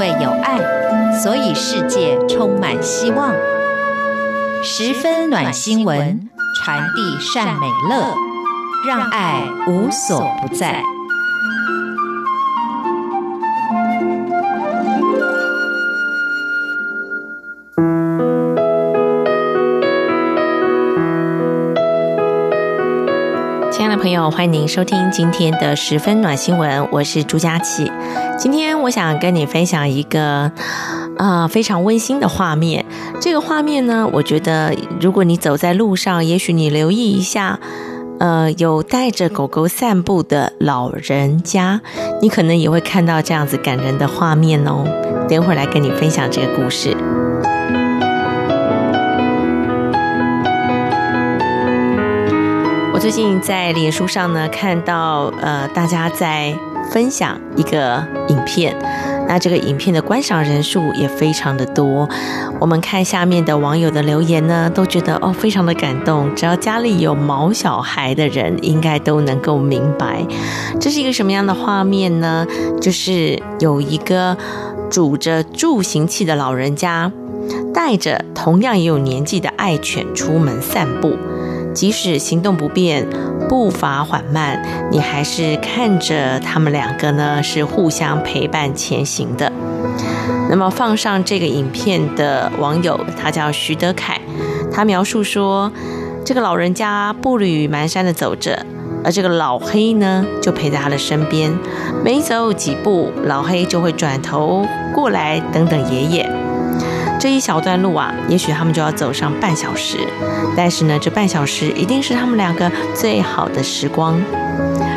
为有爱，所以世界充满希望。十分暖心文，传递善美乐，让爱无所不在。朋友，欢迎您收听今天的十分暖新闻，我是朱佳琪。今天我想跟你分享一个、呃、非常温馨的画面。这个画面呢，我觉得如果你走在路上，也许你留意一下，呃，有带着狗狗散步的老人家，你可能也会看到这样子感人的画面哦。等会儿来跟你分享这个故事。最近在脸书上呢，看到呃，大家在分享一个影片，那这个影片的观赏人数也非常的多。我们看下面的网友的留言呢，都觉得哦，非常的感动。只要家里有毛小孩的人，应该都能够明白，这是一个什么样的画面呢？就是有一个拄着助行器的老人家，带着同样也有年纪的爱犬出门散步。即使行动不便，步伐缓慢，你还是看着他们两个呢，是互相陪伴前行的。那么放上这个影片的网友，他叫徐德凯，他描述说，这个老人家步履蹒跚地走着，而这个老黑呢，就陪在他的身边，每走几步，老黑就会转头过来等等爷爷。这一小段路啊，也许他们就要走上半小时，但是呢，这半小时一定是他们两个最好的时光。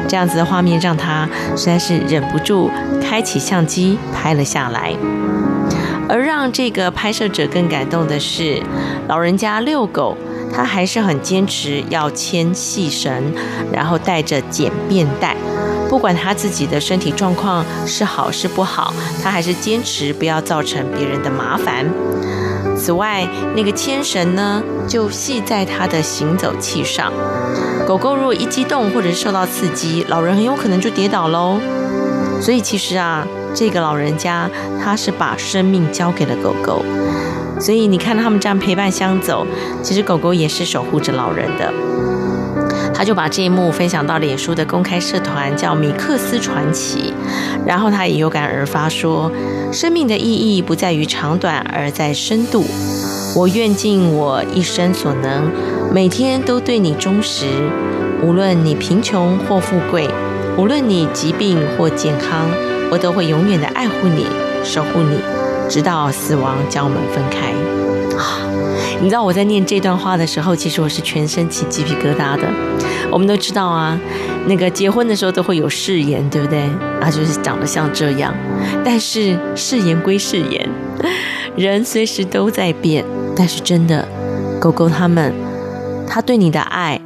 这样子的画面让他实在是忍不住开启相机拍了下来。而让这个拍摄者更感动的是，老人家遛狗，他还是很坚持要牵细绳，然后带着简便带。不管他自己的身体状况是好是不好，他还是坚持不要造成别人的麻烦。此外，那个牵绳呢，就系在他的行走器上。狗狗如果一激动或者受到刺激，老人很有可能就跌倒喽。所以其实啊，这个老人家他是把生命交给了狗狗。所以你看他们这样陪伴相走，其实狗狗也是守护着老人的。他就把这一幕分享到脸书的公开社团，叫米克斯传奇。然后他也有感而发说：“生命的意义不在于长短，而在深度。我愿尽我一生所能，每天都对你忠实。无论你贫穷或富贵，无论你疾病或健康，我都会永远的爱护你，守护你，直到死亡将我们分开。”啊。你知道我在念这段话的时候，其实我是全身起鸡皮疙瘩的。我们都知道啊，那个结婚的时候都会有誓言，对不对？啊，就是长得像这样。但是誓言归誓言，人随时都在变。但是真的，狗狗他们，他对你的爱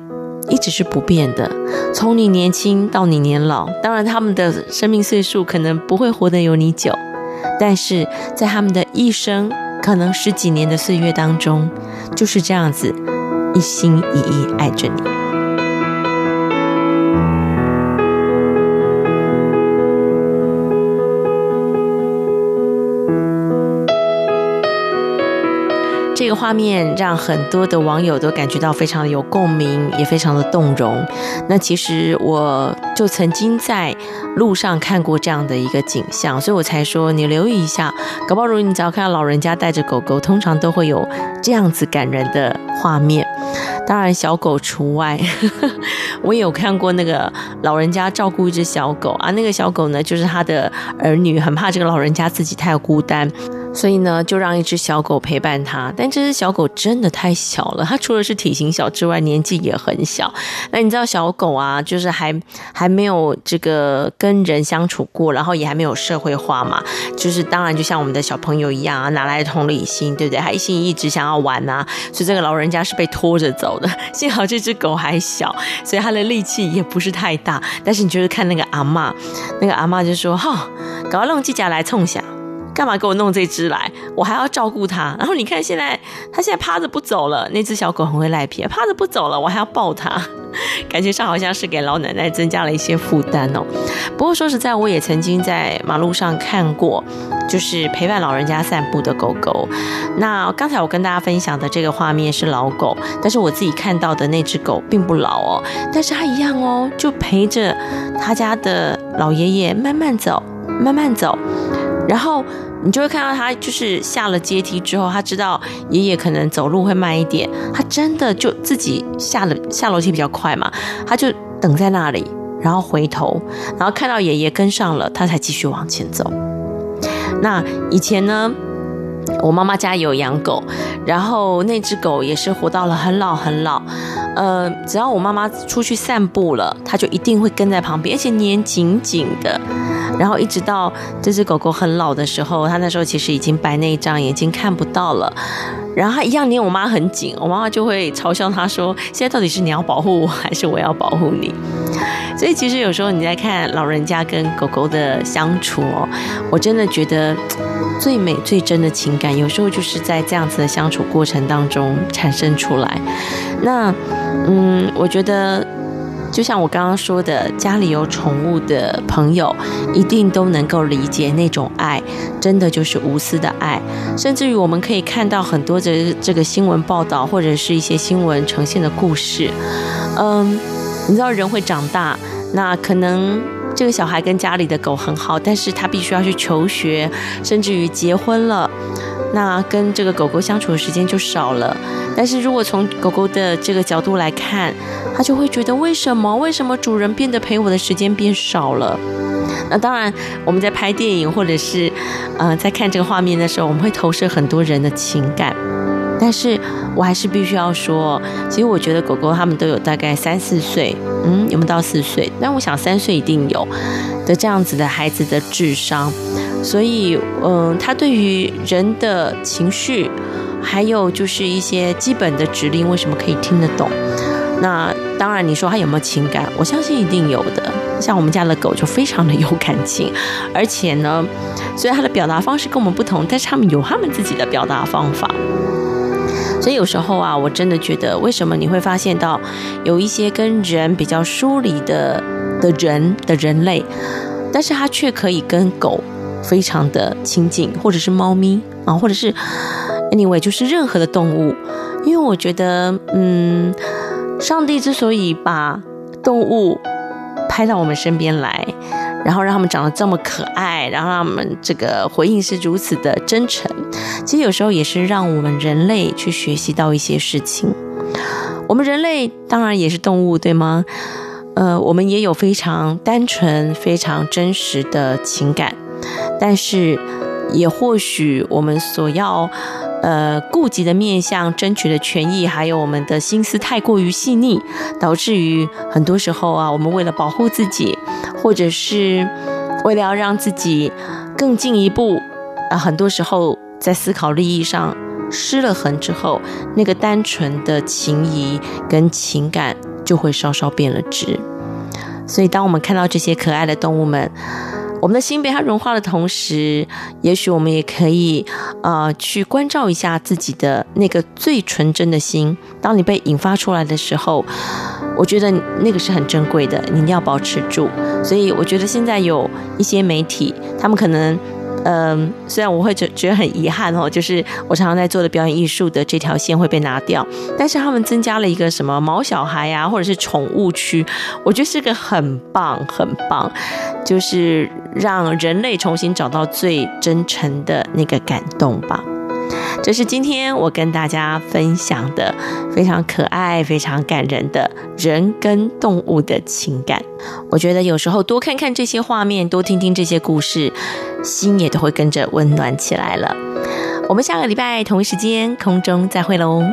一直是不变的，从你年轻到你年老。当然，他们的生命岁数可能不会活得有你久，但是在他们的一生。可能十几年的岁月当中，就是这样子，一心一意爱着你。画面让很多的网友都感觉到非常的有共鸣，也非常的动容。那其实我就曾经在路上看过这样的一个景象，所以我才说你留意一下，搞不好如果你只要看到老人家带着狗狗，通常都会有这样子感人的画面。当然小狗除外，我也有看过那个老人家照顾一只小狗啊，那个小狗呢就是他的儿女，很怕这个老人家自己太孤单。所以呢，就让一只小狗陪伴它。但这只小狗真的太小了，它除了是体型小之外，年纪也很小。那你知道小狗啊，就是还还没有这个跟人相处过，然后也还没有社会化嘛。就是当然，就像我们的小朋友一样啊，哪来同理心，对不对？还一心一意只想要玩啊。所以这个老人家是被拖着走的。幸好这只狗还小，所以它的力气也不是太大。但是你就是看那个阿嬷，那个阿嬷就说：“哈、哦，搞弄机甲来冲下。”干嘛给我弄这只来？我还要照顾它。然后你看，现在它现在趴着不走了。那只小狗很会赖皮，趴着不走了，我还要抱它，感觉上好像是给老奶奶增加了一些负担哦。不过说实在，我也曾经在马路上看过就是陪伴老人家散步的狗狗。那刚才我跟大家分享的这个画面是老狗，但是我自己看到的那只狗并不老哦，但是它一样哦，就陪着他家的老爷爷慢慢走，慢慢走，然后。你就会看到他，就是下了阶梯之后，他知道爷爷可能走路会慢一点，他真的就自己下了下楼梯比较快嘛，他就等在那里，然后回头，然后看到爷爷跟上了，他才继续往前走。那以前呢，我妈妈家有养狗，然后那只狗也是活到了很老很老。呃，只要我妈妈出去散步了，它就一定会跟在旁边，而且黏紧紧的。然后一直到这只狗狗很老的时候，它那时候其实已经白内障，眼睛看不到了。然后它一样黏我妈很紧，我妈妈就会嘲笑它说：“现在到底是你要保护我，还是我要保护你？”所以其实有时候你在看老人家跟狗狗的相处哦，我真的觉得最美最真的情感，有时候就是在这样子的相处过程当中产生出来。那。嗯，我觉得就像我刚刚说的，家里有宠物的朋友一定都能够理解那种爱，真的就是无私的爱。甚至于我们可以看到很多的这个新闻报道，或者是一些新闻呈现的故事。嗯，你知道人会长大，那可能这个小孩跟家里的狗很好，但是他必须要去求学，甚至于结婚了。那跟这个狗狗相处的时间就少了，但是如果从狗狗的这个角度来看，他就会觉得为什么？为什么主人变得陪我的时间变少了？那当然，我们在拍电影或者是呃在看这个画面的时候，我们会投射很多人的情感，但是我还是必须要说，其实我觉得狗狗它们都有大概三四岁，嗯，有没有到四岁？但我想三岁一定有的这样子的孩子的智商。所以，嗯，他对于人的情绪，还有就是一些基本的指令，为什么可以听得懂？那当然，你说他有没有情感？我相信一定有的。像我们家的狗就非常的有感情，而且呢，虽然它的表达方式跟我们不同，但是它们有它们自己的表达方法。所以有时候啊，我真的觉得，为什么你会发现到有一些跟人比较疏离的的人的人类，但是他却可以跟狗。非常的亲近，或者是猫咪啊，或者是 anyway，就是任何的动物，因为我觉得，嗯，上帝之所以把动物拍到我们身边来，然后让他们长得这么可爱，然后让他们这个回应是如此的真诚，其实有时候也是让我们人类去学习到一些事情。我们人类当然也是动物，对吗？呃，我们也有非常单纯、非常真实的情感。但是，也或许我们所要，呃，顾及的面向、争取的权益，还有我们的心思太过于细腻，导致于很多时候啊，我们为了保护自己，或者是为了要让自己更进一步，啊，很多时候在思考利益上失了衡之后，那个单纯的情谊跟情感就会稍稍变了质。所以，当我们看到这些可爱的动物们，我们的心被它融化的同时，也许我们也可以，呃，去关照一下自己的那个最纯真的心。当你被引发出来的时候，我觉得那个是很珍贵的，你一定要保持住。所以，我觉得现在有一些媒体，他们可能。嗯，虽然我会觉觉得很遗憾哦，就是我常常在做的表演艺术的这条线会被拿掉，但是他们增加了一个什么毛小孩呀，或者是宠物区，我觉得是个很棒很棒，就是让人类重新找到最真诚的那个感动吧。这是今天我跟大家分享的非常可爱、非常感人的人跟动物的情感。我觉得有时候多看看这些画面，多听听这些故事，心也都会跟着温暖起来了。我们下个礼拜同一时间空中再会喽。